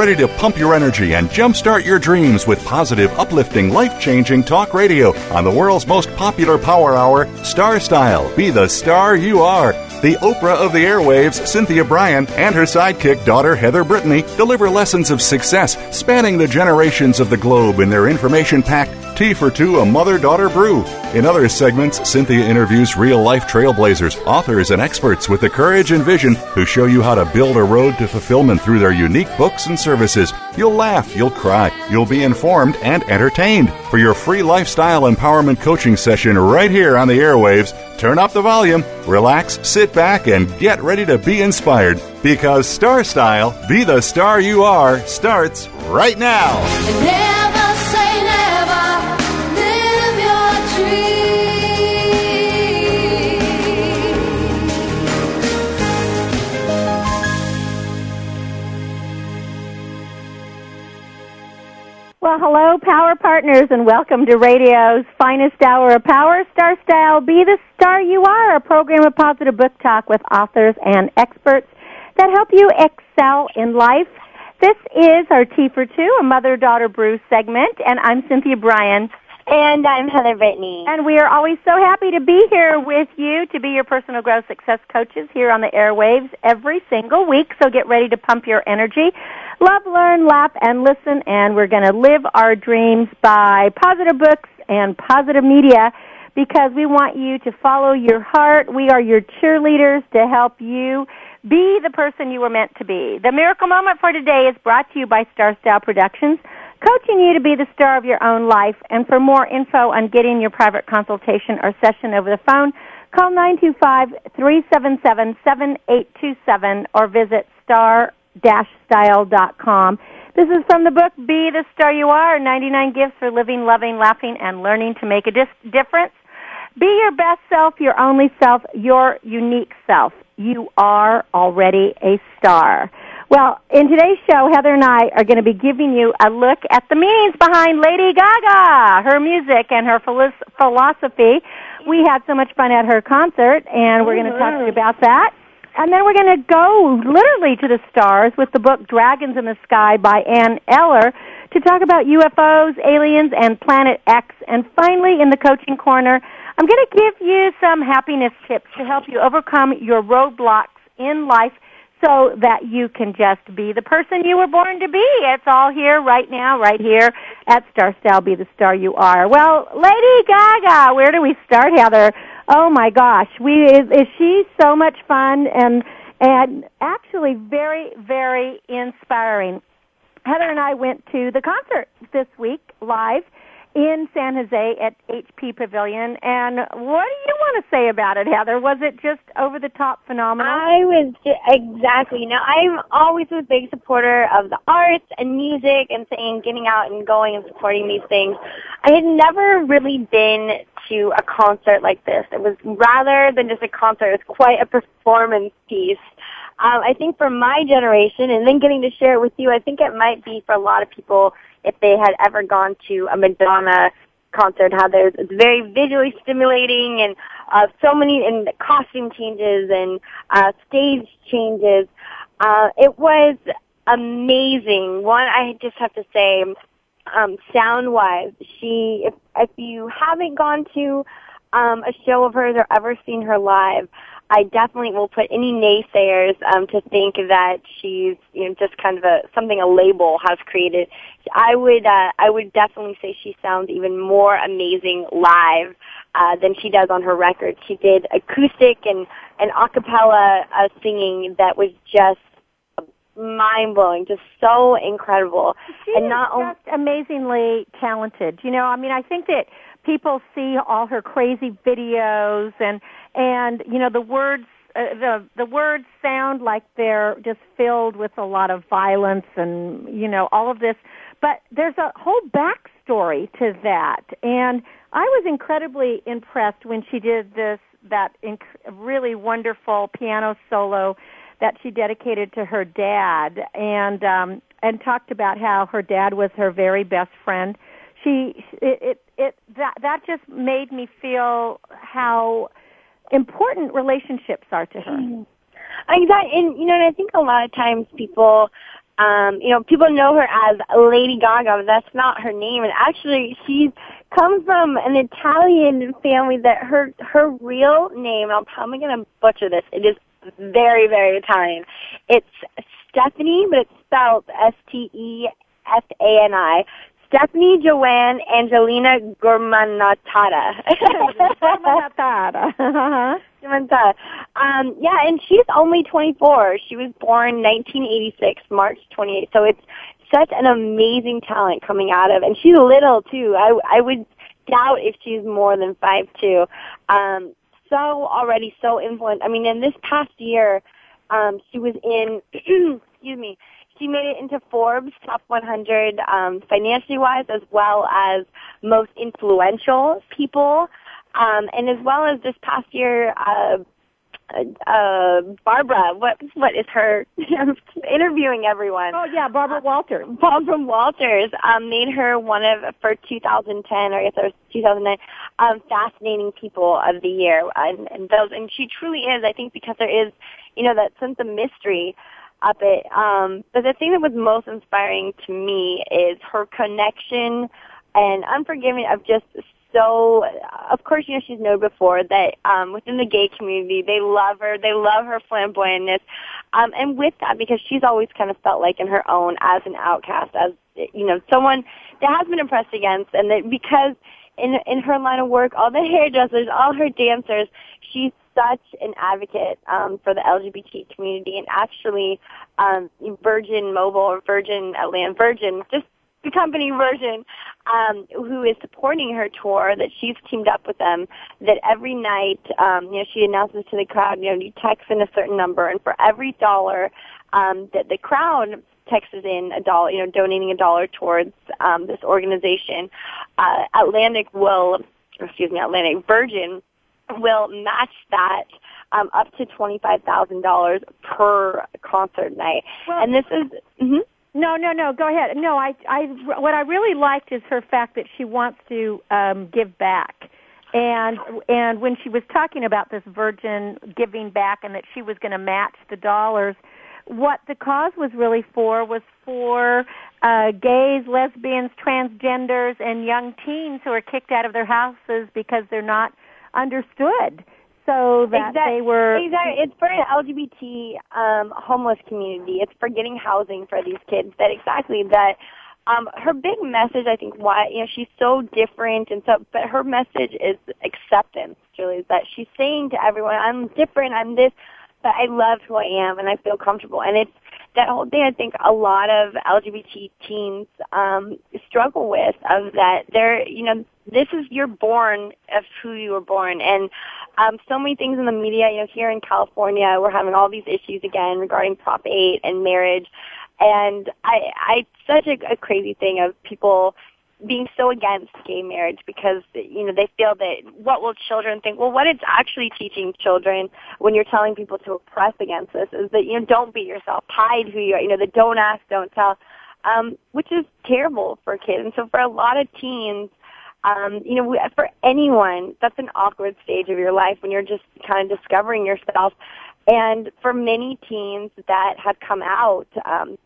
Ready to pump your energy and jumpstart your dreams with positive, uplifting, life changing talk radio on the world's most popular power hour, Star Style. Be the star you are. The Oprah of the airwaves, Cynthia Brian, and her sidekick daughter Heather Brittany deliver lessons of success spanning the generations of the globe in their information packed Tea for Two, a mother daughter brew. In other segments, Cynthia interviews real life trailblazers, authors, and experts with the courage and vision who show you how to build a road to fulfillment through their unique books and services. You'll laugh, you'll cry, you'll be informed and entertained. For your free lifestyle empowerment coaching session right here on the airwaves, turn up the volume, relax, sit back, and get ready to be inspired. Because Star Style, be the star you are, starts right now. Well, hello, Power Partners, and welcome to radio's finest hour of power, Star Style. Be the star you are, a program of positive book talk with authors and experts that help you excel in life. This is our Tea for Two, a mother-daughter brew segment, and I'm Cynthia Brian. And I'm Heather Brittany. And we are always so happy to be here with you to be your personal growth success coaches here on the airwaves every single week. So get ready to pump your energy. Love, learn, laugh, and listen. And we're going to live our dreams by positive books and positive media because we want you to follow your heart. We are your cheerleaders to help you be the person you were meant to be. The miracle moment for today is brought to you by Star Style Productions coaching you to be the star of your own life. And for more info on getting your private consultation or session over the phone, call 925-377-7827 or visit star-style.com. This is from the book Be the Star You Are, 99 Gifts for Living, Loving, Laughing, and Learning to Make a dis- Difference. Be your best self, your only self, your unique self. You are already a star. Well, in today's show, Heather and I are going to be giving you a look at the meanings behind Lady Gaga, her music, and her philosophy. We had so much fun at her concert, and we're going to talk to you mm-hmm. about that. And then we're going to go literally to the stars with the book Dragons in the Sky by Ann Eller to talk about UFOs, aliens, and Planet X. And finally, in the coaching corner, I'm going to give you some happiness tips to help you overcome your roadblocks in life so that you can just be the person you were born to be. It's all here right now, right here at Star Style Be the Star You Are. Well, Lady Gaga, where do we start, Heather? Oh my gosh, we is, is she so much fun and and actually very very inspiring. Heather and I went to the concert this week live in San Jose at HP Pavilion. And what do you want to say about it, Heather? Was it just over the top phenomenal? I was ju- exactly. Now I'm always a big supporter of the arts and music and saying getting out and going and supporting these things. I had never really been to a concert like this. It was rather than just a concert. It was quite a performance piece. Um, I think for my generation, and then getting to share it with you, I think it might be for a lot of people if they had ever gone to a Madonna concert, how there's it's very visually stimulating and uh, so many and costume changes and uh, stage changes. Uh, it was amazing. One, I just have to say, um, sound wise, she if if you haven't gone to um, a show of hers or ever seen her live, I definitely will put any naysayers um, to think that she's you know just kind of a something a label has created. I would uh, I would definitely say she sounds even more amazing live uh, than she does on her record. She did acoustic and and acapella uh, singing that was just mind blowing, just so incredible. She and is not only amazingly talented. You know, I mean, I think that people see all her crazy videos and and you know the words uh, the the words sound like they're just filled with a lot of violence and you know all of this. But there's a whole backstory to that. And i was incredibly impressed when she did this that inc- really wonderful piano solo that she dedicated to her dad. And um and talked about how her dad was her very best friend she it it, it that that just made me feel how important relationships are to her. I Exactly, and you know, and I think a lot of times people, um, you know, people know her as Lady Gaga, but that's not her name. And actually, she comes from an Italian family. That her her real name, I'm probably gonna butcher this. It is very very Italian. It's Stephanie, but it's spelled S T E F A N I. Stephanie Joanne Angelina Gormanatata. Samantha. Um, yeah, and she's only 24. She was born 1986, March 28th. So it's such an amazing talent coming out of, and she's little too. I I would doubt if she's more than five two. Um, so already so influenced. I mean, in this past year, um, she was in. excuse me. She made it into Forbes top 100 um, financially wise, as well as most influential people. Um, and as well as this past year, uh, uh, Barbara, what what is her interviewing everyone? Oh yeah, Barbara Walters. Barbara Walters um, made her one of for 2010 or I guess it was 2009 um, fascinating people of the year, and, and those and she truly is. I think because there is, you know, that sense of mystery up it. Um, but the thing that was most inspiring to me is her connection and unforgiving of just so of course you know she's known before that um within the gay community they love her. They love her flamboyantness. Um and with that because she's always kind of felt like in her own as an outcast as you know someone that has been oppressed against. And that because in in her line of work all the hairdressers all her dancers she's such an advocate um, for the LGBT community, and actually, um, Virgin Mobile or Virgin Atlanta, Virgin, just the company Virgin, um, who is supporting her tour, that she's teamed up with them. That every night, um, you know, she announces to the crowd, you know, you text in a certain number, and for every dollar um, that the crowd texts in a dollar, you know, donating a dollar towards um, this organization, uh, Atlantic will, excuse me, Atlantic Virgin will match that um, up to twenty five thousand dollars per concert night. Well- and this is mhm. No, no, no. Go ahead. No, I, I, what I really liked is her fact that she wants to um, give back, and and when she was talking about this Virgin giving back and that she was going to match the dollars, what the cause was really for was for uh, gays, lesbians, transgenders, and young teens who are kicked out of their houses because they're not understood. So that Exact- they were exactly. It's for an LGBT um, homeless community. It's for getting housing for these kids. That exactly that. Um, her big message, I think, why you know she's so different and so, but her message is acceptance. Julie, is that she's saying to everyone, "I'm different. I'm this, but I love who I am and I feel comfortable." And it's that whole thing. I think a lot of LGBT teens um, struggle with of that. They're, you know, this is you're born of who you were born, and um, so many things in the media. You know, here in California, we're having all these issues again regarding Prop 8 and marriage, and I, I such a, a crazy thing of people being so against gay marriage because you know they feel that what will children think? Well what it's actually teaching children when you're telling people to oppress against this is that you know don't be yourself. Hide who you are. You know the don't ask don't tell. Um which is terrible for kids. And so for a lot of teens um you know for anyone that's an awkward stage of your life when you're just kind of discovering yourself. And for many teens that have come out um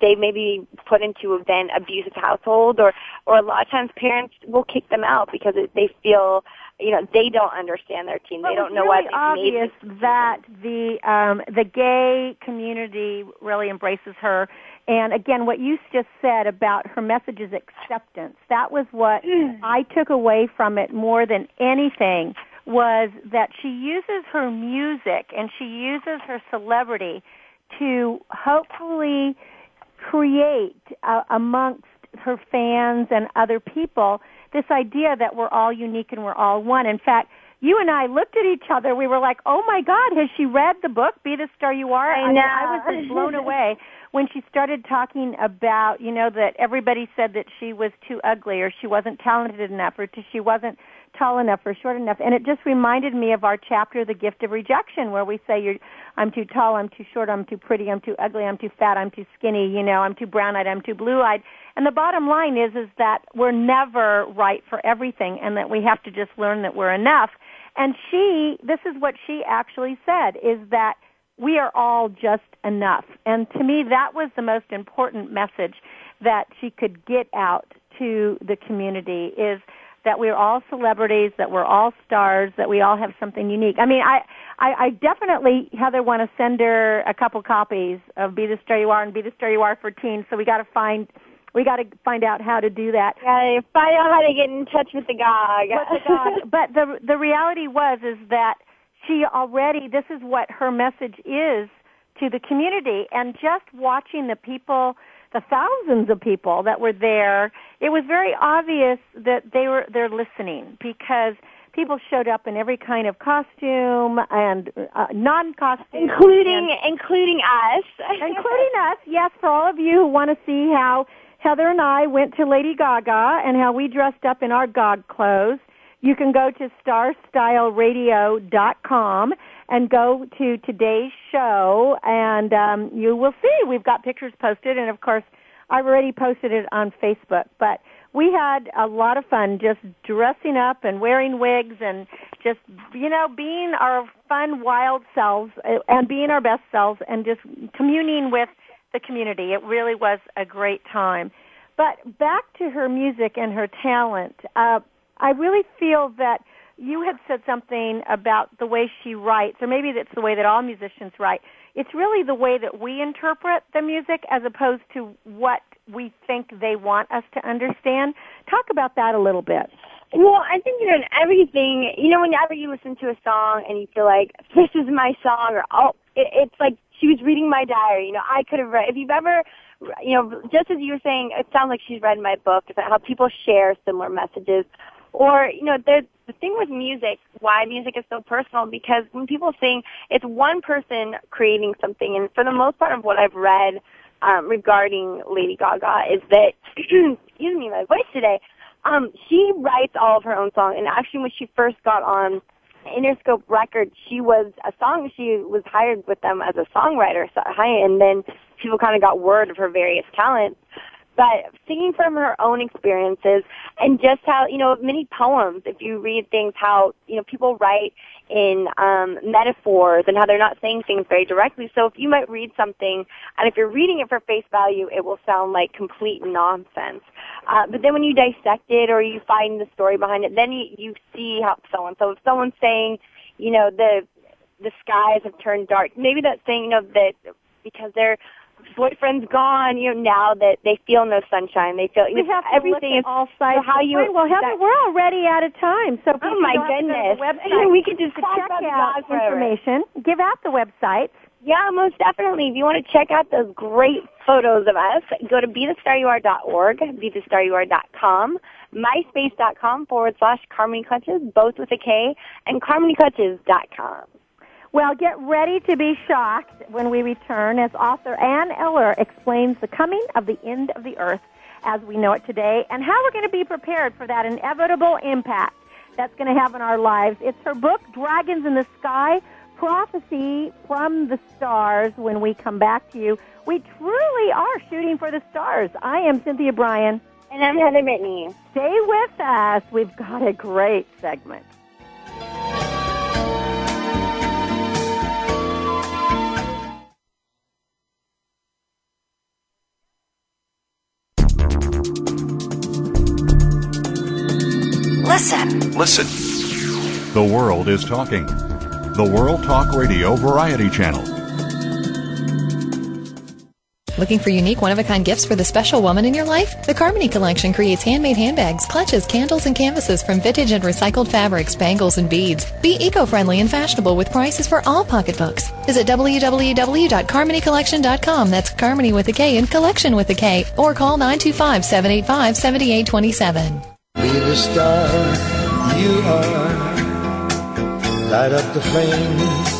they may be put into a then abusive household or or a lot of times parents will kick them out because it, they feel you know they don't understand their teen Well, they don't know really why made obvious that the um, the gay community really embraces her. And again, what you just said about her message is acceptance. That was what I took away from it more than anything was that she uses her music and she uses her celebrity to hopefully create uh, amongst her fans and other people this idea that we're all unique and we're all one. In fact, you and I looked at each other. We were like, "Oh my God, has she read the book, Be the Star You Are?" I know. I was blown away when she started talking about, you know, that everybody said that she was too ugly or she wasn't talented enough or she wasn't tall enough or short enough. And it just reminded me of our chapter, The Gift of Rejection, where we say, you're, I'm too tall, I'm too short, I'm too pretty, I'm too ugly, I'm too fat, I'm too skinny, you know, I'm too brown-eyed, I'm too blue-eyed. And the bottom line is, is that we're never right for everything and that we have to just learn that we're enough. And she, this is what she actually said, is that we are all just enough. And to me, that was the most important message that she could get out to the community is that we're all celebrities, that we're all stars, that we all have something unique. I mean, I, I, I definitely, Heather, want to send her a couple copies of Be the Star You Are and Be the Star You Are for Teens. So we got to find, we got to find out how to do that. Gotta find out how to get in touch with the GOG. But the, God, but the the reality was is that she already this is what her message is to the community and just watching the people the thousands of people that were there it was very obvious that they were they're listening because people showed up in every kind of costume and uh, non-costume including including us. including us yes for all of you who want to see how Heather and I went to Lady Gaga and how we dressed up in our GOG clothes you can go to starstyleradio.com and go to today's show, and um, you will see we've got pictures posted, and of course, I've already posted it on Facebook. But we had a lot of fun just dressing up and wearing wigs and just, you know, being our fun, wild selves uh, and being our best selves and just communing with the community. It really was a great time. But back to her music and her talent. Uh, I really feel that you had said something about the way she writes, or maybe that's the way that all musicians write. It's really the way that we interpret the music as opposed to what we think they want us to understand. Talk about that a little bit. Well, I think you know in everything. You know, whenever you listen to a song and you feel like this is my song, or oh, it, it's like she was reading my diary. You know, I could have read. If you've ever, you know, just as you were saying, it sounds like she's read my book. About how people share similar messages or, you know, there's the thing with music, why music is so personal, because when people sing, it's one person creating something. And for the most part of what I've read um, regarding Lady Gaga is that, excuse me, my voice today, um, she writes all of her own songs. And actually when she first got on Interscope Records, she was a song, she was hired with them as a songwriter. So, and then people kind of got word of her various talents but singing from her own experiences and just how, you know, many poems, if you read things, how, you know, people write in um, metaphors and how they're not saying things very directly. So if you might read something, and if you're reading it for face value, it will sound like complete nonsense. Uh, but then when you dissect it or you find the story behind it, then you, you see how someone. So if someone's saying, you know, the the skies have turned dark, maybe that's saying, you know, that because they're boyfriend's gone, you know, now that they feel no sunshine, they feel we have everything is all sides. So how you well, Heather, we're already out of time. So oh my goodness, website we could just talk check about out forever. information. Give out the websites. Yeah, most definitely. If you want to check out those great photos of us, go to bethestaryouare.org, bethestaryouare.com, myspace.com forward slash Karmony Klutches, both with a K, and karmonyklutches.com. Well, get ready to be shocked when we return as author Ann Eller explains the coming of the end of the earth as we know it today and how we're going to be prepared for that inevitable impact that's going to have on our lives. It's her book, Dragons in the Sky, Prophecy from the Stars, when we come back to you. We truly are shooting for the stars. I am Cynthia Brian. And I'm Heather Brittany. Stay with us. We've got a great segment. Listen. Listen. The world is talking. The World Talk Radio Variety Channel. Looking for unique one-of-a-kind gifts for the special woman in your life? The Karmony Kollection creates handmade handbags, clutches, candles, and canvases from vintage and recycled fabrics, bangles, and beads. Be eco-friendly and fashionable with prices for all pocketbooks. Visit www.karmonykollection.com. That's Karmony with a K and Kollection with a K. Or call 925-785-7827. Be the star you are. Light up the flame.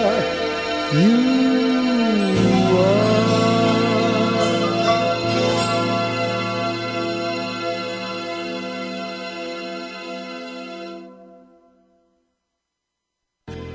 you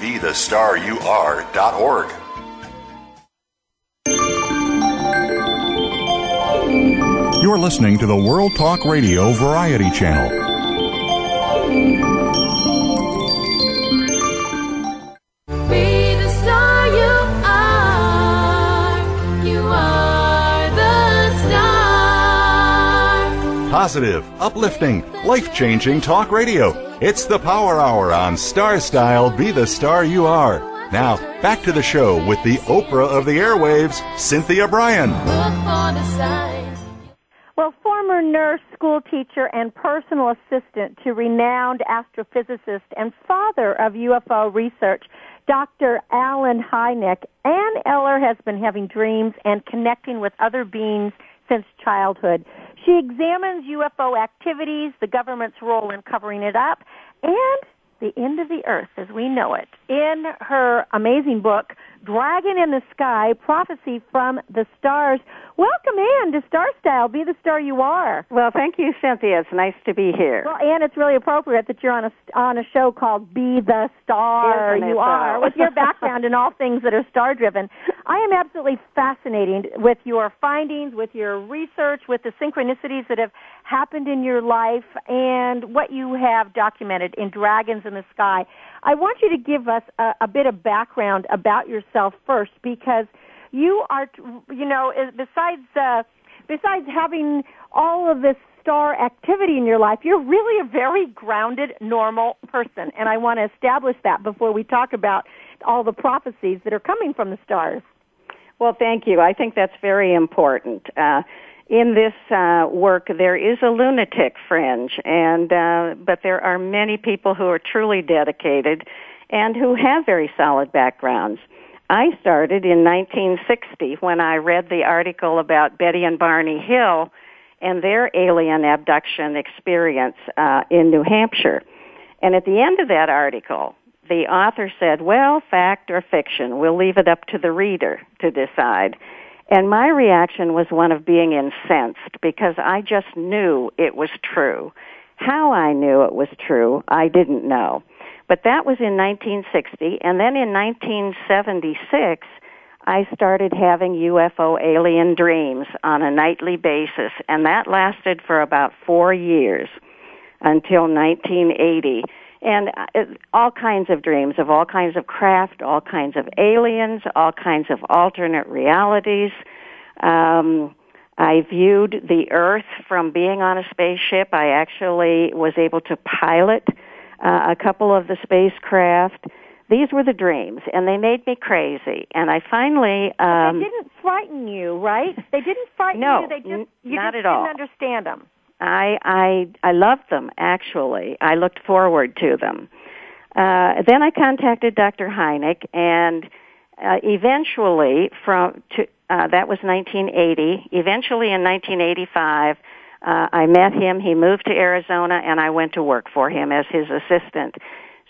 BeTheStarYouAre.org. You're listening to the World Talk Radio Variety Channel. Positive, uplifting, life changing talk radio. It's the Power Hour on Star Style Be the Star You Are. Now, back to the show with the Oprah of the airwaves, Cynthia Brian. Well, former nurse, school teacher, and personal assistant to renowned astrophysicist and father of UFO research, Dr. Allen Hynek, Ann Eller has been having dreams and connecting with other beings since childhood. She examines UFO activities, the government's role in covering it up, and the end of the earth as we know it. In her amazing book, Dragon in the Sky, Prophecy from the Stars. Welcome Ann, to Star Style. Be the star you are. Well, thank you, Cynthia. It's nice to be here. Well, Ann, it's really appropriate that you're on a on a show called "Be the Star Isn't You Are," so? with your background in all things that are star driven. I am absolutely fascinated with your findings, with your research, with the synchronicities that have happened in your life, and what you have documented in Dragons in the Sky. I want you to give us a, a bit of background about yourself first, because you are, you know, besides uh, besides having all of this star activity in your life, you're really a very grounded, normal person. And I want to establish that before we talk about all the prophecies that are coming from the stars. Well, thank you. I think that's very important. Uh, in this uh, work, there is a lunatic fringe, and uh, but there are many people who are truly dedicated and who have very solid backgrounds. I started in 1960 when I read the article about Betty and Barney Hill and their alien abduction experience uh, in New Hampshire. And at the end of that article, the author said, well, fact or fiction, we'll leave it up to the reader to decide. And my reaction was one of being incensed because I just knew it was true. How I knew it was true, I didn't know. But that was in 1960, and then in 1976, I started having UFO alien dreams on a nightly basis, and that lasted for about four years until 1980. And uh, all kinds of dreams of all kinds of craft, all kinds of aliens, all kinds of alternate realities. Um, I viewed the Earth from being on a spaceship. I actually was able to pilot uh, a couple of the spacecraft. These were the dreams, and they made me crazy. And I finally, um, they didn't frighten you, right? They didn't frighten No, you. They just you not just at all. didn't understand them. I I I loved them actually. I looked forward to them. Uh, then I contacted Dr. Hynek, and uh, eventually, from to, uh, that was 1980. Eventually, in 1985, uh, I met him. He moved to Arizona, and I went to work for him as his assistant.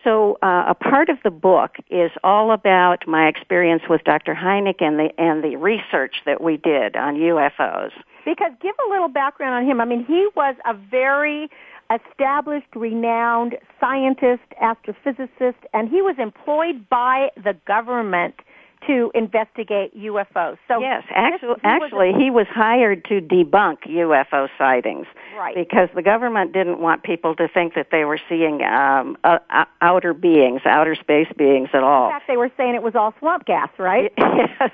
So uh, a part of the book is all about my experience with Dr. Hynek and the and the research that we did on UFOs. Because give a little background on him. I mean, he was a very established, renowned scientist, astrophysicist, and he was employed by the government to investigate UFOs. So yes, actually, he actually, was, he was hired to debunk UFO sightings. Right. Because the government didn't want people to think that they were seeing um, uh, uh, outer beings, outer space beings at all. In fact, they were saying it was all swamp gas, right? yes.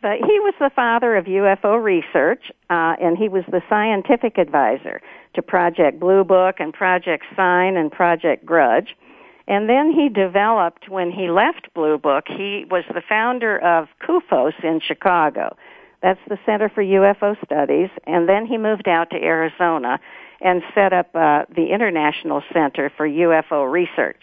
But he was the father of UFO research, uh, and he was the scientific advisor to Project Blue Book and Project Sign and Project Grudge. And then he developed, when he left Blue Book, he was the founder of CUFOS in Chicago. That's the Center for UFO Studies. And then he moved out to Arizona and set up uh, the International Center for UFO Research.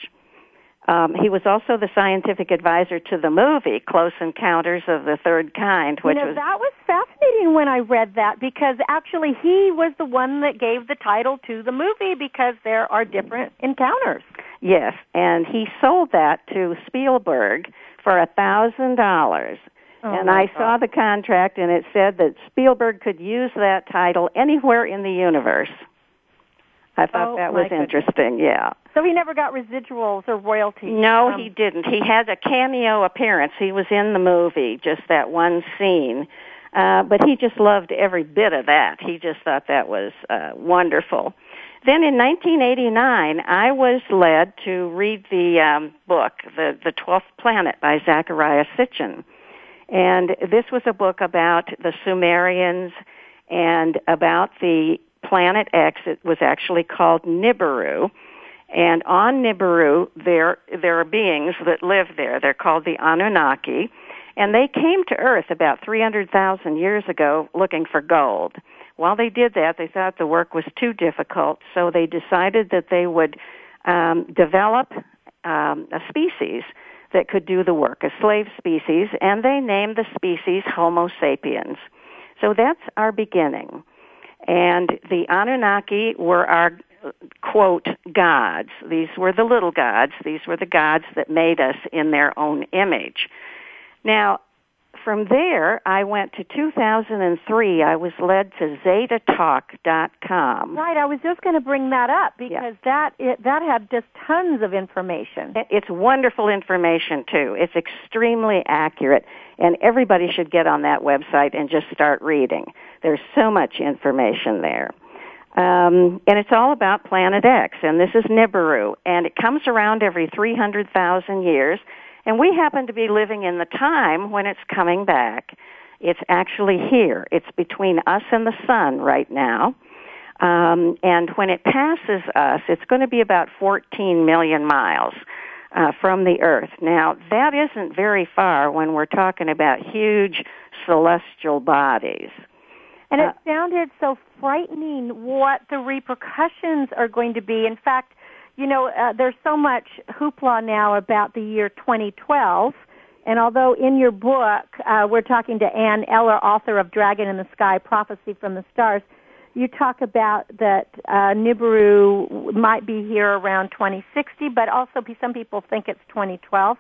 Um, he was also the scientific advisor to the movie Close Encounters of the Third Kind, which you know, was that was fascinating when I read that because actually he was the one that gave the title to the movie because there are different encounters. Yes, and he sold that to Spielberg for a thousand dollars. Oh, And I saw the contract, and it said that Spielberg could use that title anywhere in the universe. I thought Oh, that was goodness. interesting. Yeah. So he never got residuals or royalties. No, Um, he didn't. He had a cameo appearance. He was in the movie, just that one scene. Uh, but he just loved every bit of that. He just thought that was uh, wonderful. Then in 1989, I was led to read the um, book, the the Twelfth Planet by Zecharia Sitchin, and this was a book about the Sumerians and about the planet X. It was actually called Nibiru, and on Nibiru there there are beings that live there. They're called the Anunnaki, and they came to Earth about 300,000 years ago looking for gold. While they did that, they thought the work was too difficult, so they decided that they would um, develop um, a species that could do the work, a slave species, and they named the species Homo sapiens. So that's our beginning. And the Anunnaki were our quote gods. These were the little gods. These were the gods that made us in their own image. Now, from there, I went to 2003. I was led to ZetaTalk.com. Right, I was just going to bring that up because that it, that had just tons of information. It's wonderful information too. It's extremely accurate, and everybody should get on that website and just start reading. There's so much information there. Um, and it's all about Planet X, and this is Nibiru, and it comes around every 300,000 years, and we happen to be living in the time when it's coming back. It's actually here. It's between us and the sun right now. Um, and when it passes us, it's going to be about 14 million miles uh, from the Earth. Now, that isn't very far when we're talking about huge celestial bodies. And it Uh, sounded so frightening what the repercussions are going to be. In fact, you know, uh, there's so much hoopla now about the year 2012. And although in your book, uh, we're talking to Ann Eller, author of Dragon in the Sky, Prophecy from the Stars, you talk about that uh, Nibiru might be here around 2060, but also some people think it's 2012.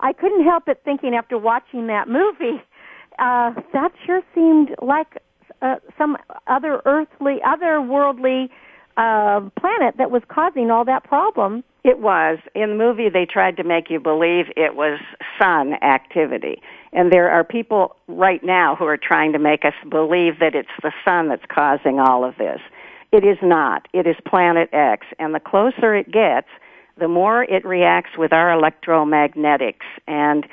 I couldn't help but thinking after watching that movie, uh, that sure seemed like uh, some other earthly, otherworldly uh, planet that was causing all that problem. It was. In the movie, they tried to make you believe it was sun activity. And there are people right now who are trying to make us believe that it's the sun that's causing all of this. It is not. It is planet X. And the closer it gets, the more it reacts with our electromagnetics and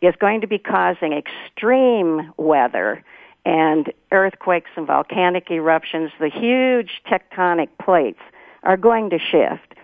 is going to be causing extreme weather and earthquakes and volcanic eruptions. The huge tectonic plates are going to shift.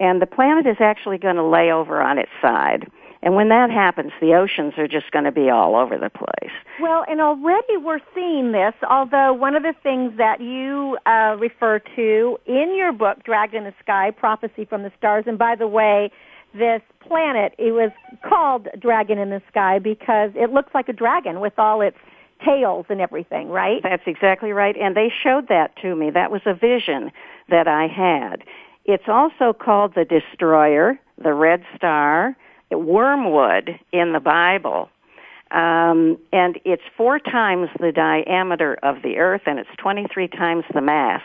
And the planet is actually going to lay over on its side. And when that happens, the oceans are just going to be all over the place. Well, and already we're seeing this, although one of the things that you uh, refer to in your book, Dragon in the Sky, Prophecy from the Stars, and by the way, this planet. It was called Dragon in the Sky because it looks like a dragon with all its tails and everything, right? That's exactly right. And they showed that to me. That was a vision that I had. It's also called the Destroyer, the Red Star, Wormwood in the Bible. Um, and it's four times the diameter of the Earth, and it's 23 times the mass.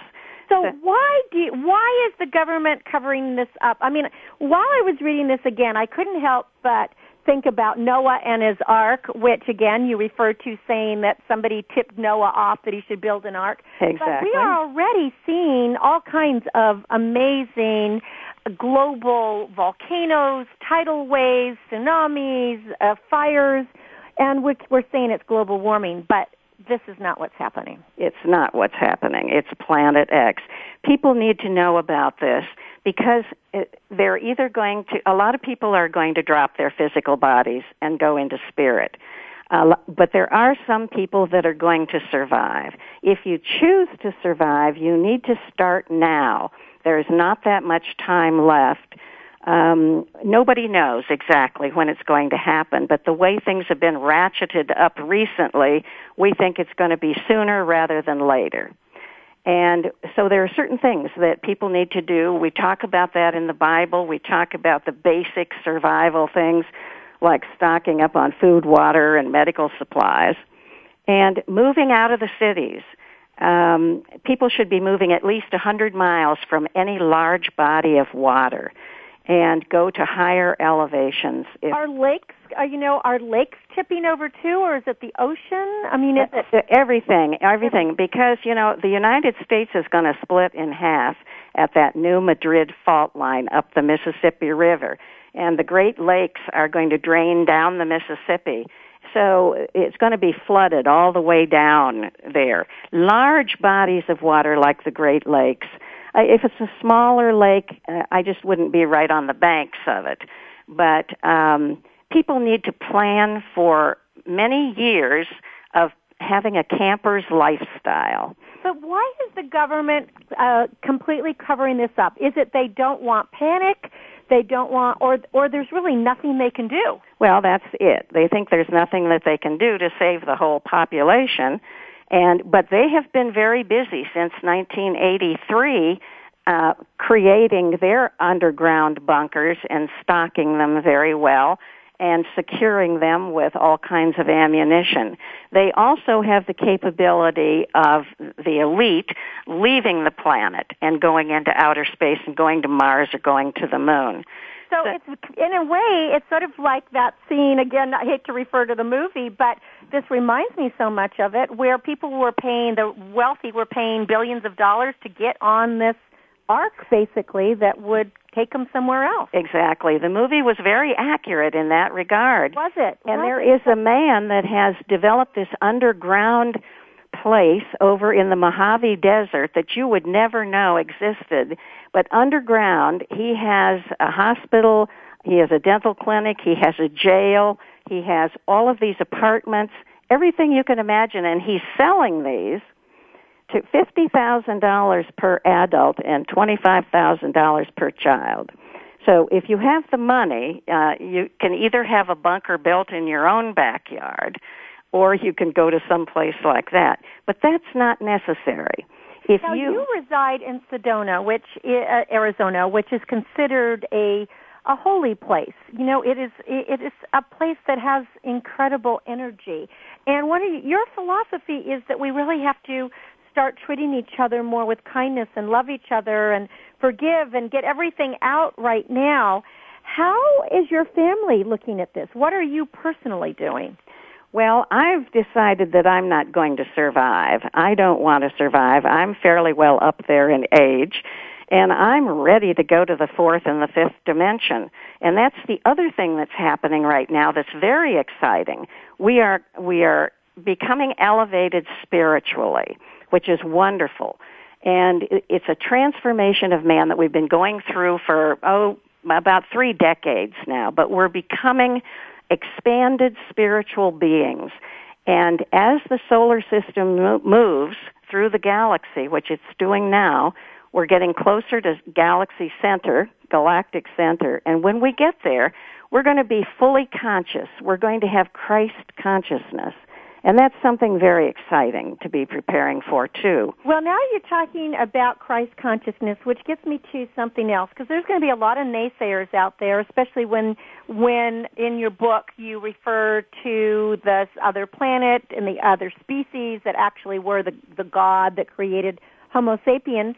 So why do you, why is the government covering this up? I mean, while I was reading this again, I couldn't help but think about Noah and his ark, which again you referred to saying that somebody tipped Noah off that he should build an ark. Exactly. But we are already seeing all kinds of amazing global volcanoes, tidal waves, tsunamis, uh, fires, and we're, we're saying it's global warming, but this is not what's happening. It's not what's happening. It's Planet X. People need to know about this because they're either going to, a lot of people are going to drop their physical bodies and go into spirit. Uh, but there are some people that are going to survive. If you choose to survive, you need to start now. There's not that much time left. Um, nobody knows exactly when it's going to happen, but the way things have been ratcheted up recently, we think it's going to be sooner rather than later. And so there are certain things that people need to do. We talk about that in the Bible. We talk about the basic survival things like stocking up on food, water, and medical supplies. And moving out of the cities. Um, people should be moving at least 100 miles from any large body of water and go to higher elevations. If, Are lakes, are, you know, are lakes tipping over too, or is it the ocean? I mean, is it everything, everything, because you know the United States is going to split in half at that new Madrid fault line up the Mississippi River, and the Great Lakes are going to drain down the Mississippi. So it's going to be flooded all the way down there. Large bodies of water like the Great Lakes uh, if it's a smaller lake, uh, I just wouldn't be right on the banks of it. But um, people need to plan for many years of having a camper's lifestyle. But why is the government uh, completely covering this up? Is it they don't want panic? They don't want, or or there's really nothing they can do. Well, that's it. They think there's nothing that they can do to save the whole population, and but they have been very busy since 1983 uh, creating their underground bunkers and stocking them very well and securing them with all kinds of ammunition. They also have the capability of the elite leaving the planet and going into outer space and going to Mars or going to the moon. So it's in a way, it's sort of like that scene again. I hate to refer to the movie, but this reminds me so much of it, where people were paying the wealthy were paying billions of dollars to get on this ark, basically that would take them somewhere else. Exactly. The movie was very accurate in that regard. Was it? And Was there it? is a man that has developed this underground place over in the Mojave Desert that you would never know existed. But underground, he has a hospital, he has a dental clinic, he has a jail, he has all of these apartments, everything you can imagine, and he's selling these to $50,000 per adult and $25,000 per child. So if you have the money, uh, you can either have a bunker built in your own backyard or you can go to some place like that. But that's not necessary. If now you, you reside in Sedona, which uh, Arizona, which is considered a a holy place. You know, it is it is a place that has incredible energy. And one of your philosophy is that we really have to start treating each other more with kindness and love each other and forgive and get everything out right now. How is your family looking at this? What are you personally doing? Well, I've decided that I'm not going to survive. I don't want to survive. I'm fairly well up there in age, and I'm ready to go to the fourth and the fifth dimension. And that's the other thing that's happening right now that's very exciting. We are we are becoming elevated spiritually, which is wonderful. And it's a transformation of man that we've been going through for oh about 3 decades now, but we're becoming expanded spiritual beings. And as the solar system mo- moves through the galaxy, which it's doing now, We're getting closer to galaxy center, galactic center, and when we get there, we're going to be fully conscious. We're going to have Christ consciousness. And that's something very exciting to be preparing for too. Well, now you're talking about Christ consciousness, which gets me to something else because there's going to be a lot of naysayers out there, especially when when in your book you refer to this other planet and the other species that actually were the the God that created Homo sapiens.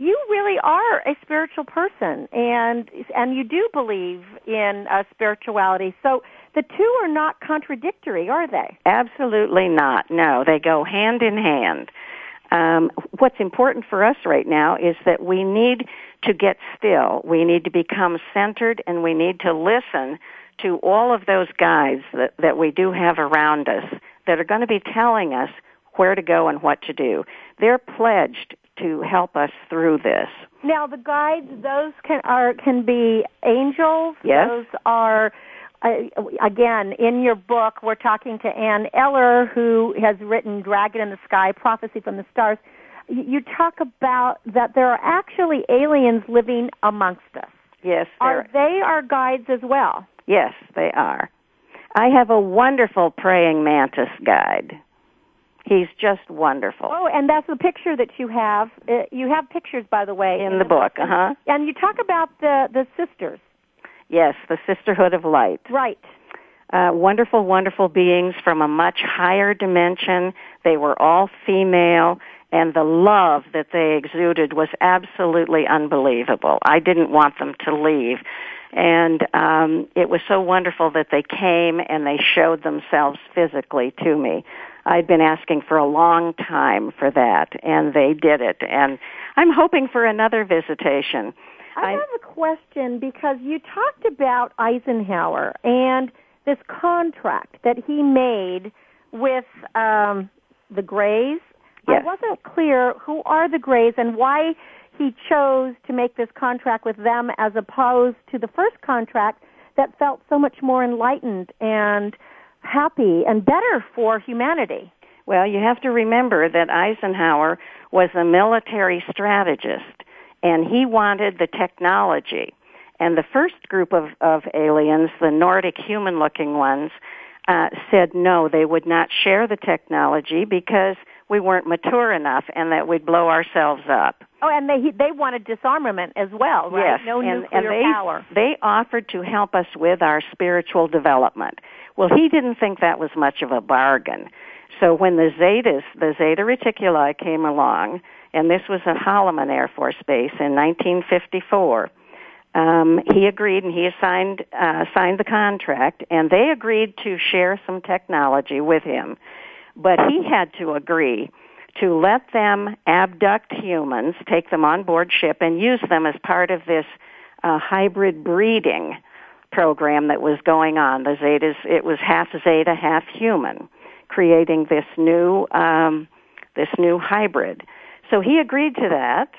You really are a spiritual person, and and you do believe in uh, spirituality. So the two are not contradictory, are they? Absolutely not. No, they go hand in hand. Um, what's important for us right now is that we need to get still. We need to become centered and we need to listen to all of those guides that, that we do have around us that are going to be telling us where to go and what to do. They're pledged to help us through this. Now, the guides, those can are can be angels. Yes. Those are uh, again, in your book, we're talking to Ann Eller, who has written Dragon in the Sky, Prophecy from the Stars. You talk about that there are actually aliens living amongst us. Yes, are they our guides as well? Yes, they are. I have a wonderful praying mantis guide. He's just wonderful. Oh, and that's the picture that you have. Uh, you have pictures, by the way, in, the, book. Uh huh. And you talk about the the sisters. Yes, the Sisterhood of Light. Right. Uh, wonderful, wonderful beings from a much higher dimension. They were all female, and the love that they exuded was absolutely unbelievable. I didn't want them to leave. And um, it was so wonderful that they came and they showed themselves physically to me. I'd been asking for a long time for that, and they did it. And I'm hoping for another visitation. I have a question because you talked about Eisenhower and this contract that he made with um, the Greys. Yes. I wasn't clear who are the Greys and why he chose to make this contract with them as opposed to the first contract that felt so much more enlightened and happy and better for humanity. Well, you have to remember that Eisenhower was a military strategist and he wanted the technology. And the first group of, of aliens, the Nordic human looking ones, uh, said no, they would not share the technology because we weren't mature enough and that we'd blow ourselves up. Oh, and they they wanted disarmament as well, right? Yes, no and, nuclear and they, power. They offered to help us with our spiritual development. Well, he didn't think that was much of a bargain. So when the Zetas, the Zeta Reticuli came along, and this was at Holloman Air Force Base in 1954. Um, he agreed and he signed uh, signed the contract, and they agreed to share some technology with him, but he had to agree to let them abduct humans, take them on board ship, and use them as part of this uh, hybrid breeding program that was going on. The Zetas, it was half Zeta, half human, creating this new um, this new hybrid. So he agreed to that,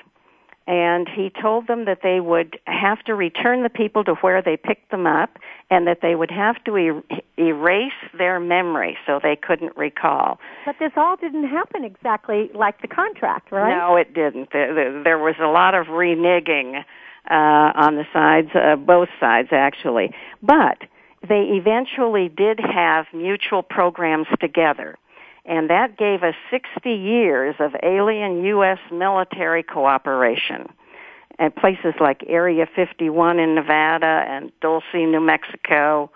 and he told them that they would have to return the people to where they picked them up, and that they would have to er- erase their memory so they couldn't recall. But this all didn't happen exactly like the contract, right? No, it didn't. There, there was a lot of reneging uh, on the sides, uh, both sides actually. But they eventually did have mutual programs together and that gave us 60 years of alien U.S. military cooperation at places like Area 51 in Nevada and Dulce, New Mexico,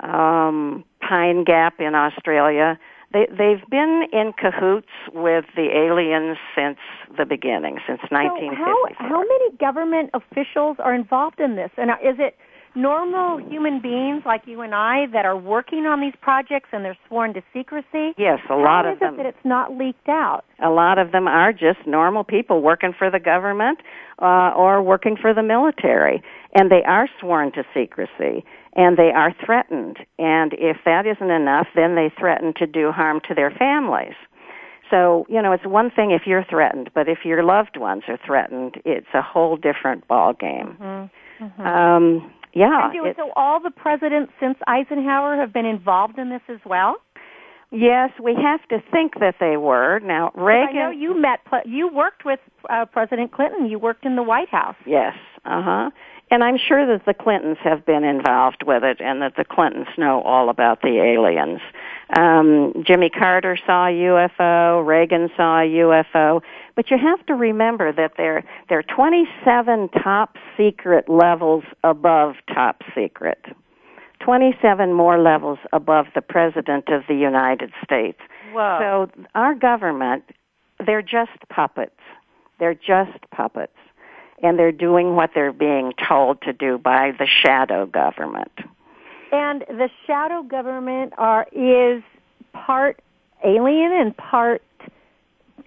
um, Pine Gap in Australia. They, they've been in cahoots with the aliens since the beginning, since 1954. So how, how many government officials are involved in this? And is it normal human beings like you and I that are working on these projects and they're sworn to secrecy? Yes, a lot of is them. it that it's not leaked out? A lot of them are just normal people working for the government uh, or working for the military, and they are sworn to secrecy and they are threatened. And if that isn't enough, then they threaten to do harm to their families. So, you know, it's one thing if you're threatened, but if your loved ones are threatened, it's a whole different ball game. Mm-hmm. Mm-hmm. Um, yeah. It- so all the presidents since Eisenhower have been involved in this as well? Yes, we have to think that they were. Now, Reagan. I know you met, you worked with uh, President Clinton. You worked in the White House. Yes, uh huh. And I'm sure that the Clintons have been involved with it and that the Clintons know all about the aliens. Um, Jimmy Carter saw a UFO, Reagan saw a UFO, but you have to remember that there, there are 27 top secret levels above top secret. 27 more levels above the President of the United States. Whoa. So our government, they're just puppets. They're just puppets. And they're doing what they're being told to do by the shadow government. And the shadow government are is part alien and part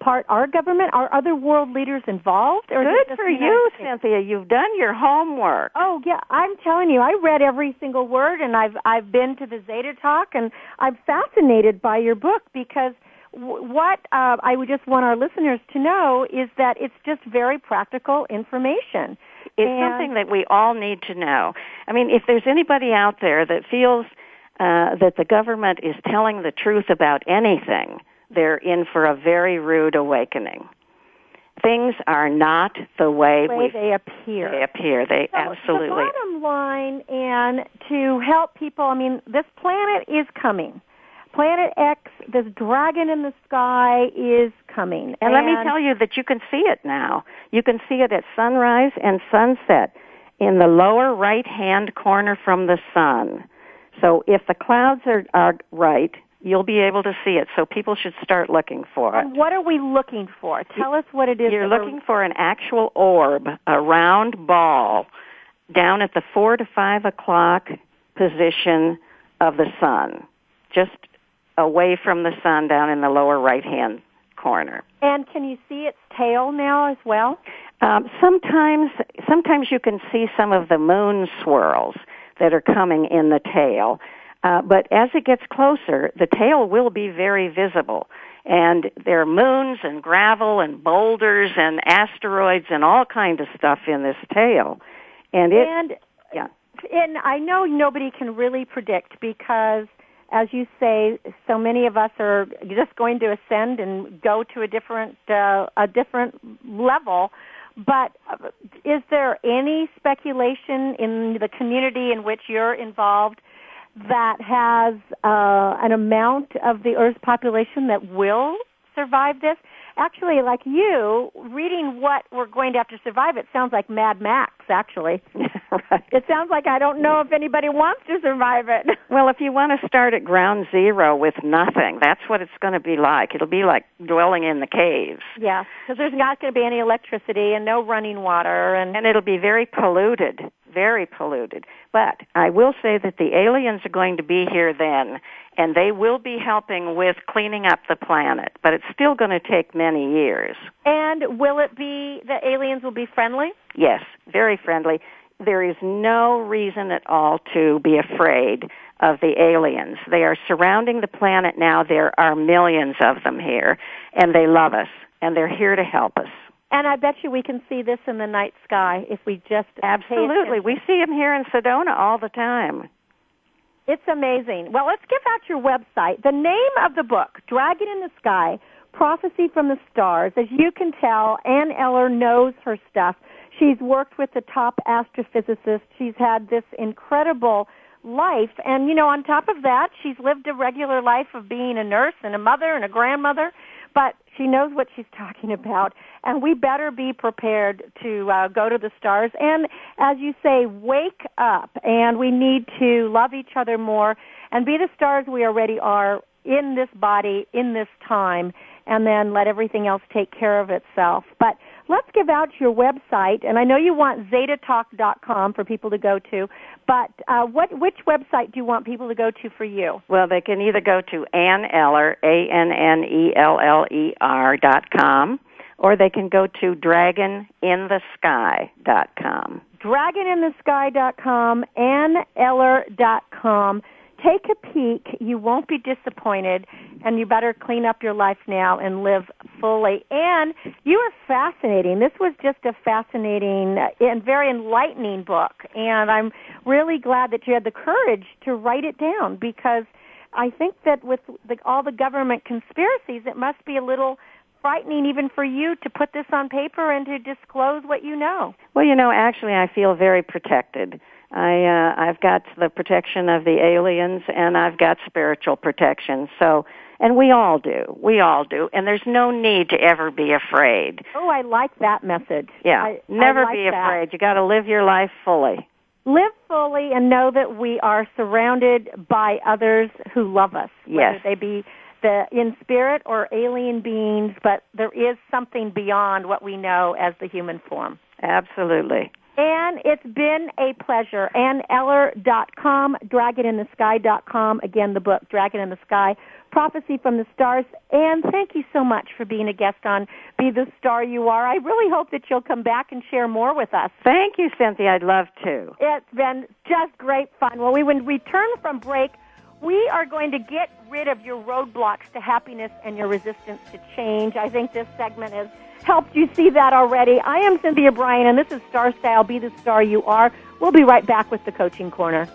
part our government. Are other world leaders involved? Or Good for you, States? Cynthia. You've done your homework. Oh yeah, I'm telling you, I read every single word, and I've I've been to the Zeta Talk, and I'm fascinated by your book because w- what uh, I would just want our listeners to know is that it's just very practical information. It's And- something that we all need to know. I mean, if there's anybody out there that feels uh, that the government is telling the truth about anything, they're in for a very rude awakening. Things are not the way, way we they appear. they appear. They So absolutely. The bottom line, and to help people, I mean, this planet is coming. Planet X, this dragon in the sky is coming. And let me tell you that you can see it now. You can see it at sunrise and sunset in the lower right hand corner from the sun. So if the clouds are, are right, you'll be able to see it. So people should start looking for it. And what are we looking for? Tell us what it is. You're we're- looking for an actual orb, a round ball, down at the four to five o'clock position of the sun, just away from the sun down in the lower right hand corner. And can you see its tail now as well? Um, sometimes, sometimes you can see some of the moon swirls that are coming in the tail. Uh, but as it gets closer, the tail will be very visible. And there are moons and gravel and boulders and asteroids and all kind of stuff in this tail. And it, and yeah. and I know nobody can really predict because, as you say, so many of us are just going to ascend and go to a different uh, a different level. But uh, is there any speculation in the community in which you're involved that has uh, an amount of the Earth's population that will survive this? Actually, like you, reading what we're going to have to survive, it sounds like Mad Max, actually. right. It sounds like I don't know if anybody wants to survive it. Well, if you want to start at ground zero with nothing, that's what it's going to be like. It'll be like dwelling in the caves. Yeah, because there's not going to be any electricity and no running water, and and it'll be very polluted, very polluted. But I will say that the aliens are going to be here then, and they will be helping with cleaning up the planet. But it's still going to take many years. and will it be the aliens will be friendly? Yes, very friendly. There is no reason at all to be afraid of the aliens. They are surrounding the planet now. There are millions of them here, and they love us, and they're here to help us. And I bet you we can see this in the night sky if we just Absolutely. We see them here in Sedona all the time. It's amazing. Well, let's give out your website. The name of the book, Dragon in the Sky, Prophecy from the Stars. As you can tell, Ann Eller knows her stuff. She's worked with the top astrophysicists. She's had this incredible life. And, you know, on top of that, she's lived a regular life of being a nurse and a mother and a grandmother. But she knows what she's talking about. And we better be prepared to uh, go to the stars. And as you say, wake up. And we need to love each other more and be the stars we already are in this body, in this time, and then let everything else take care of itself. But let's give out your website, and I know you want zetatalk.com for people to go to, but uh, what which website do you want people to go to for you? Well, they can either go to Ann Eller, A-N-N-E-L-L-E-R dot com, or they can go to dragoninthesky dot com. dragoninthesky.com, anneller.com. Take a peek. You won't be disappointed, and you better clean up your life now and live fully. And you are fascinating. This was just a fascinating and very enlightening book, and I'm really glad that you had the courage to write it down because I think that with the, all the government conspiracies, it must be a little frightening even for you to put this on paper and to disclose what you know. Well, you know, actually, I feel very protected. I uh, I've got the protection of the aliens, and I've got spiritual protection. So, and we all do. We all do. And there's no need to ever be afraid. Oh, I like that message. Yeah, I, never I like be that. afraid. You got to live your life fully. Live fully and know that we are surrounded by others who love us. Yes. Whether they be the in spirit or alien beings, but there is something beyond what we know as the human form. Absolutely. And it's been a pleasure. AnnEller.com, DragonInTheSky.com. Again, the book, Dragon in the Sky, Prophecy from the Stars. And thank you so much for being a guest on Be the Star You Are. I really hope that you'll come back and share more with us. Thank you, Cynthia. I'd love to. It's been just great fun. Well, we when we return from break, we are going to get rid of your roadblocks to happiness and your resistance to change. I think this segment has helped you see that already. I am Cynthia Brian, and this is Star Style. Be the star you are. We'll be right back with the coaching corner.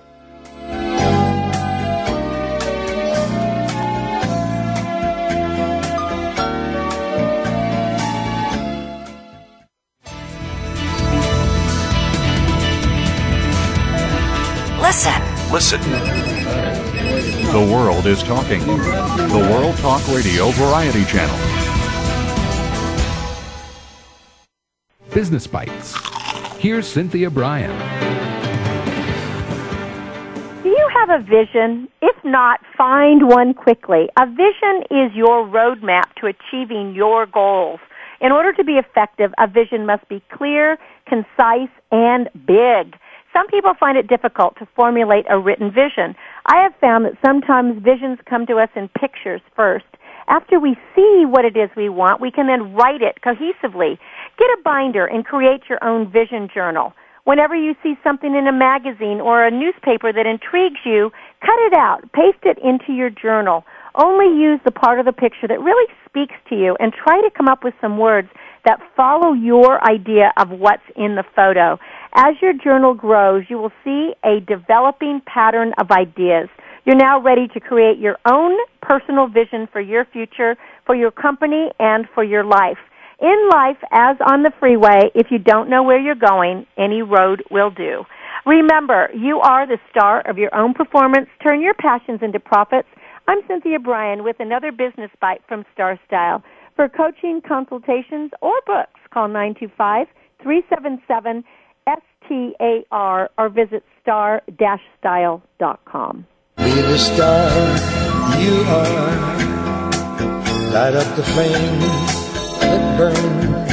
Listen. Listen. The world is talking. The World Talk Radio Variety Channel. Business Bites. Here's Cynthia Brian. Do you have a vision? If not, find one quickly. A vision is your roadmap to achieving your goals. In order to be effective, a vision must be clear, concise, and big. Some people find it difficult to formulate a written vision. I have found that sometimes visions come to us in pictures first. After we see what it is we want, we can then write it cohesively. Get a binder and create your own vision journal. Whenever you see something in a magazine or a newspaper that intrigues you, cut it out, paste it into your journal. Only use the part of the picture that really speaks to you and try to come up with some words that follow your idea of what's in the photo. As your journal grows, you will see a developing pattern of ideas. You're now ready to create your own personal vision for your future, for your company, and for your life. In life, as on the freeway, if you don't know where you're going, any road will do. Remember, you are the star of your own performance. Turn your passions into profits. I'm Cynthia Brian with another business bite from Star Style. For coaching, consultations, or books, call 925 377 STAR or visit star-style.com. Be the star you are. Light up the flame that burns.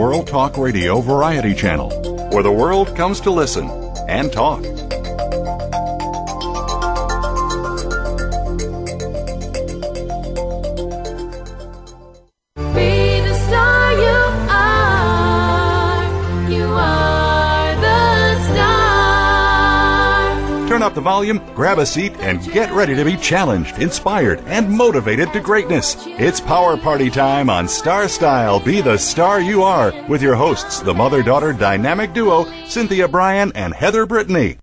World Talk Radio Variety Channel, where the world comes to listen and talk. Turn up the volume, grab a seat, and get ready to be challenged, inspired, and motivated to greatness. It's Power Party time on Star Style Be the Star You Are with your hosts, the mother daughter dynamic duo, Cynthia Brian and Heather Brittany.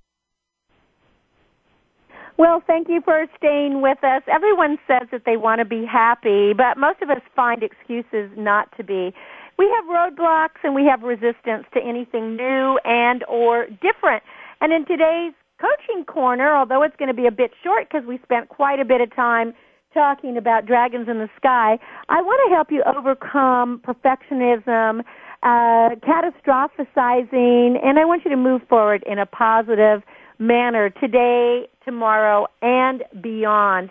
Well, thank you for staying with us. Everyone says that they want to be happy, but most of us find excuses not to be. We have roadblocks and we have resistance to anything new and or different. And in today's coaching corner, although it's going to be a bit short because we spent quite a bit of time talking about dragons in the sky, I want to help you overcome perfectionism, uh, catastrophizing, and I want you to move forward in a positive manner today, tomorrow, and beyond.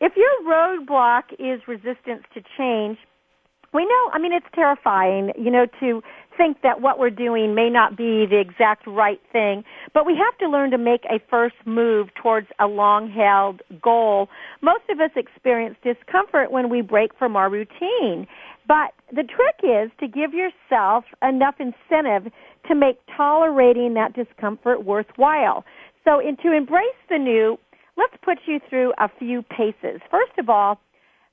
If your roadblock is resistance to change, we know, I mean, it's terrifying, you know, to think that what we're doing may not be the exact right thing, but we have to learn to make a first move towards a long held goal. Most of us experience discomfort when we break from our routine. But the trick is to give yourself enough incentive to make tolerating that discomfort worthwhile. So in, to embrace the new, let's put you through a few paces. First of all,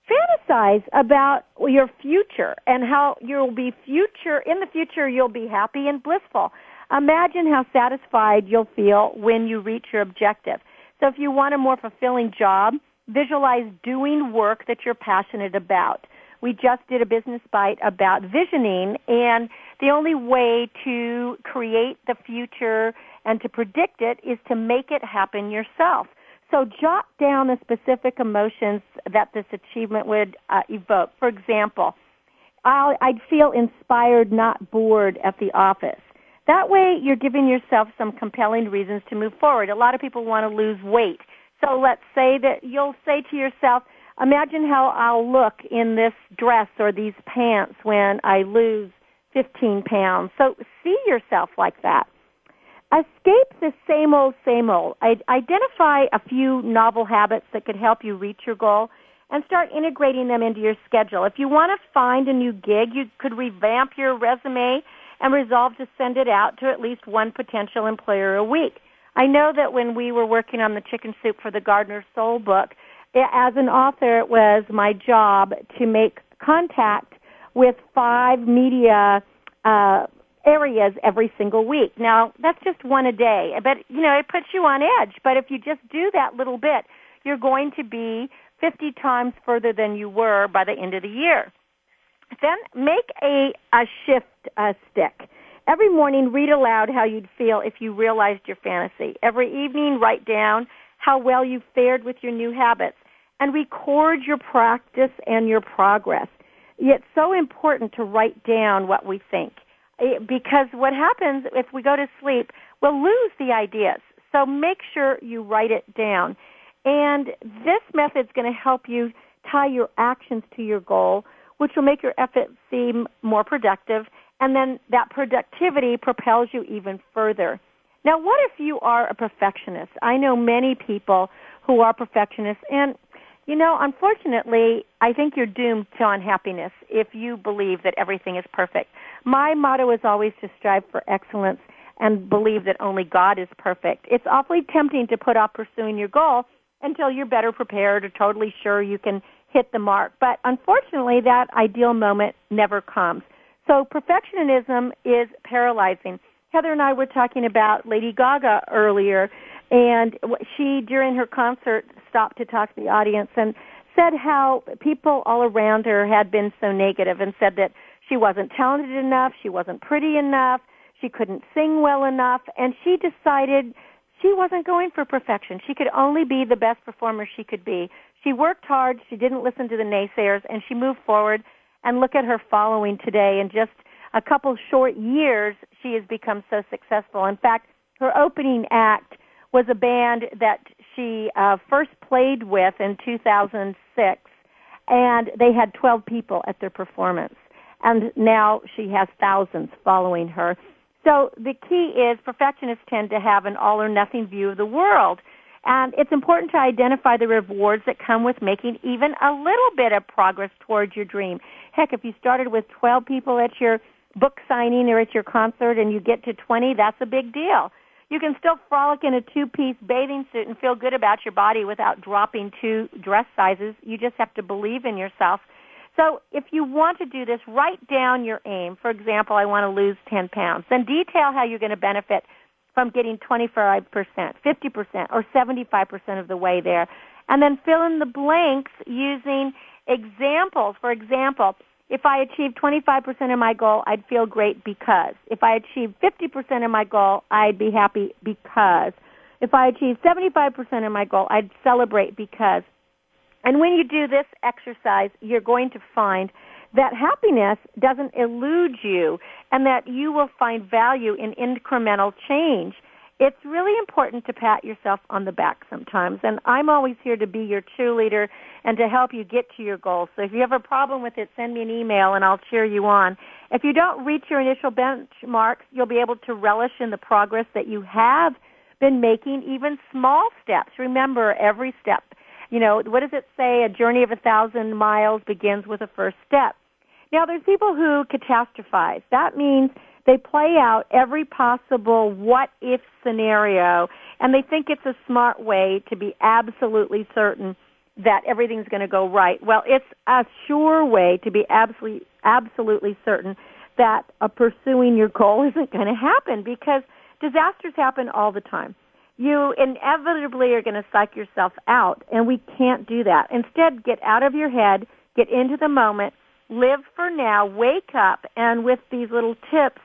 fantasize about your future and how you'll be future in the future you'll be happy and blissful. Imagine how satisfied you'll feel when you reach your objective. So if you want a more fulfilling job visualize doing work that you're passionate about. We just did a business bite about visioning and the only way to create the future and to predict it is to make it happen yourself so jot down the specific emotions that this achievement would uh, evoke. For example, i I'd feel inspired, not bored at the office. That way you're giving yourself some compelling reasons to move forward. A lot of people want to lose weight. So let's say that you'll say to yourself, imagine how I'll look in this dress or these pants when I lose 15 pounds. So see yourself like that. Escape the same old, same old. Identify a few novel habits that could help you reach your goal and start integrating them into your schedule. If you want to find a new gig, you could revamp your resume and resolve to send it out to at least one potential employer a week. I know that when we were working on the chicken soup for the Gardener's Soul book, as an author, it was my job to make contact with five media uh, areas every single week. Now, that's just one a day, but you know, it puts you on edge. But if you just do that little bit, you're going to be 50 times further than you were by the end of the year. Then make a, a shift uh, stick. Every morning, read aloud how you'd feel if you realized your fantasy. Every evening, write down how well you fared with your new habits and record your practice and your progress. It's so important to write down what we think Eh, because what happens if we go to sleep, we'll lose the ideas. So make sure you write it down. And this method is going to help you tie your actions to your goal, which will make your effort seem more productive. And then that productivity propels you even further. Now, what if you are a perfectionist? I know many people who are perfectionists, and you know, unfortunately, I think you're doomed to unhappiness if you believe that everything is perfect. My motto is always to strive for excellence and believe that only God is perfect. It's awfully tempting to put off pursuing your goal until you're better prepared or totally sure you can hit the mark. But unfortunately, that ideal moment never comes. So perfectionism is paralyzing. Heather and I were talking about Lady Gaga earlier, and she, during her concert, stopped to talk to the audience and said how people all around her had been so negative and said that she wasn't talented enough, she wasn't pretty enough, she couldn't sing well enough, and she decided she wasn't going for perfection. She could only be the best performer she could be. She worked hard, she didn't listen to the naysayers, and she moved forward. And look at her following today. In just a couple short years, she has become so successful. In fact, her opening act was a band that she uh, first played with in 2006, and they had 12 people at their performance. And now she has thousands following her. So the key is perfectionists tend to have an all or nothing view of the world. And it's important to identify the rewards that come with making even a little bit of progress towards your dream. Heck, if you started with 12 people at your book signing or at your concert and you get to 20, that's a big deal. You can still frolic in a two-piece bathing suit and feel good about your body without dropping two dress sizes. You just have to believe in yourself. So if you want to do this, write down your aim. For example, I want to lose 10 pounds. Then detail how you're going to benefit from getting 25%, 50%, or 75% of the way there. And then fill in the blanks using examples. For example, if I achieve 25% of my goal, I'd feel great because. If I achieve 50% of my goal, I'd be happy because. If I achieve 75% of my goal, I'd celebrate because. And when you do this exercise, you're going to find that happiness doesn't elude you and that you will find value in incremental change. It's really important to pat yourself on the back sometimes, and I'm always here to be your cheerleader and to help you get to your goals. So if you have a problem with it, send me an email and I'll cheer you on. If you don't reach your initial benchmarks, you'll be able to relish in the progress that you have been making, even small steps. Remember, every step. You know, what does it say? A journey of a thousand miles begins with a first step. Now, there's people who catastrophize. That means they play out every possible what if scenario and they think it's a smart way to be absolutely certain that everything's going to go right. Well, it's a sure way to be absolutely absolutely certain that pursuing your goal isn't going to happen because disasters happen all the time. You inevitably are going to psych yourself out and we can't do that. Instead, get out of your head, get into the moment, live for now, wake up, and with these little tips,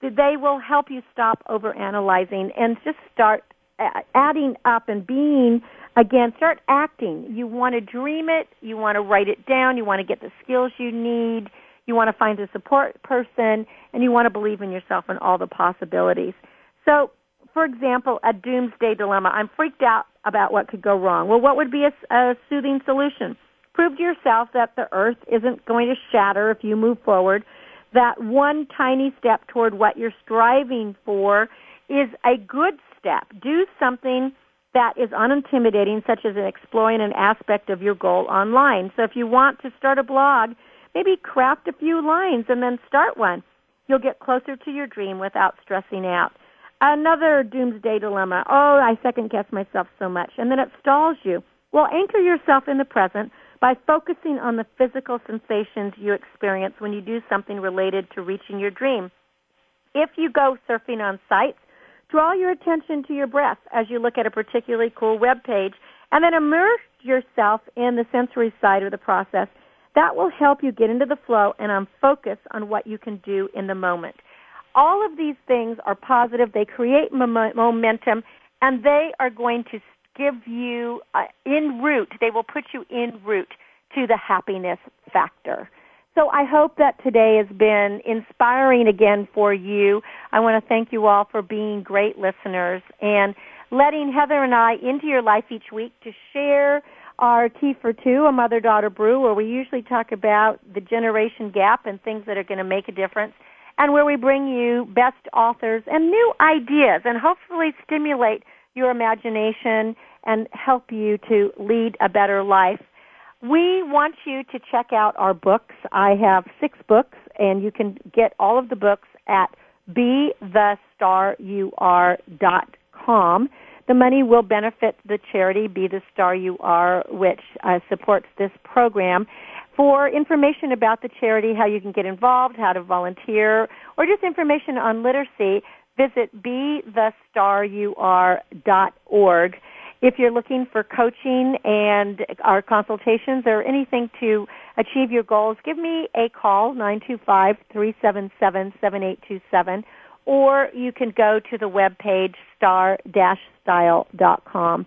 they will help you stop overanalyzing and just start uh, adding up and being again start acting. You want to dream it. You want to write it down. You want to get the skills you need. You want to find a support person. And you want to believe in yourself and all the possibilities. So for example a doomsday dilemma. I'm freaked out about what could go wrong. Well what would be a, a soothing solution? Prove to yourself that the earth isn't going to shatter if you move forward, that one tiny step toward what you're striving for is a good step. Do something that is unintimidating, such as exploring an aspect of your goal online. So if you want to start a blog, maybe craft a few lines and then start one. You'll get closer to your dream without stressing out. Another doomsday dilemma. Oh, I second guess myself so much. And then it stalls you. Well, anchor yourself in the present by focusing on the physical sensations you experience when you do something related to reaching your dream. If you go surfing on sites, draw your attention to your breath as you look at a particularly cool web page and then immerse yourself in the sensory side of the process. That will help you get into the flow and on focus on what you can do in the moment. All of these things are positive. They create momentum and they are going to give you uh, en route. They will put you in route to the happiness factor. So I hope that today has been inspiring again for you. I want to thank you all for being great listeners and letting Heather and I into your life each week to share our Tea for Two, a mother-daughter brew, where we usually talk about the generation gap and things that are going to make a difference, and where we bring you best authors and new ideas and hopefully stimulate your imagination and help you to lead a better life. We want you to check out our books. I have six books, and you can get all of the books at BeTheStarYouAre.com. The money will benefit the charity Be the Star You Are, which uh, supports this program. For information about the charity, how you can get involved, how to volunteer, or just information on literacy, visit BeTheStarYouAre.org. If you're looking for coaching and our consultations or anything to achieve your goals, give me a call, 925-377-7827, or you can go to the webpage star-style.com.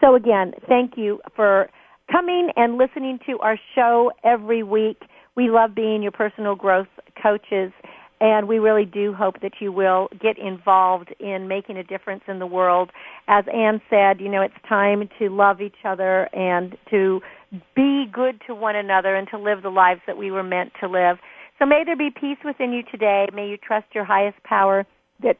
So again, thank you for coming and listening to our show every week. We love being your personal growth coaches and we really do hope that you will get involved in making a difference in the world. As Ann said, you know, it's time to love each other and to be good to one another and to live the lives that we were meant to live. So may there be peace within you today. May you trust your highest power that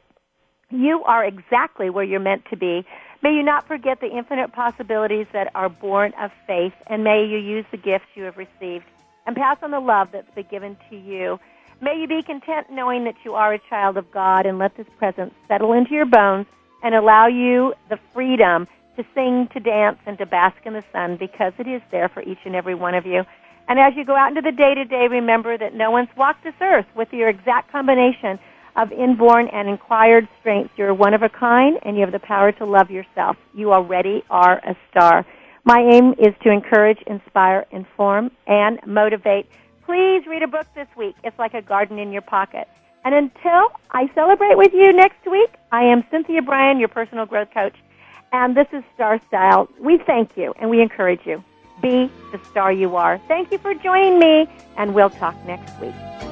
you are exactly where you're meant to be. May you not forget the infinite possibilities that are born of faith, and may you use the gifts you have received and pass on the love that's been given to you. May you be content knowing that you are a child of God and let this presence settle into your bones and allow you the freedom to sing, to dance, and to bask in the sun because it is there for each and every one of you. And as you go out into the day to day, remember that no one's walked this earth with your exact combination of inborn and acquired strengths. You're one of a kind and you have the power to love yourself. You already are a star. My aim is to encourage, inspire, inform, and motivate Please read a book this week. It's like a garden in your pocket. And until I celebrate with you next week, I am Cynthia Brian, your personal growth coach, and this is Star Style. We thank you and we encourage you. Be the star you are. Thank you for joining me, and we'll talk next week.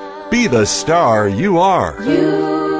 be the star you are. You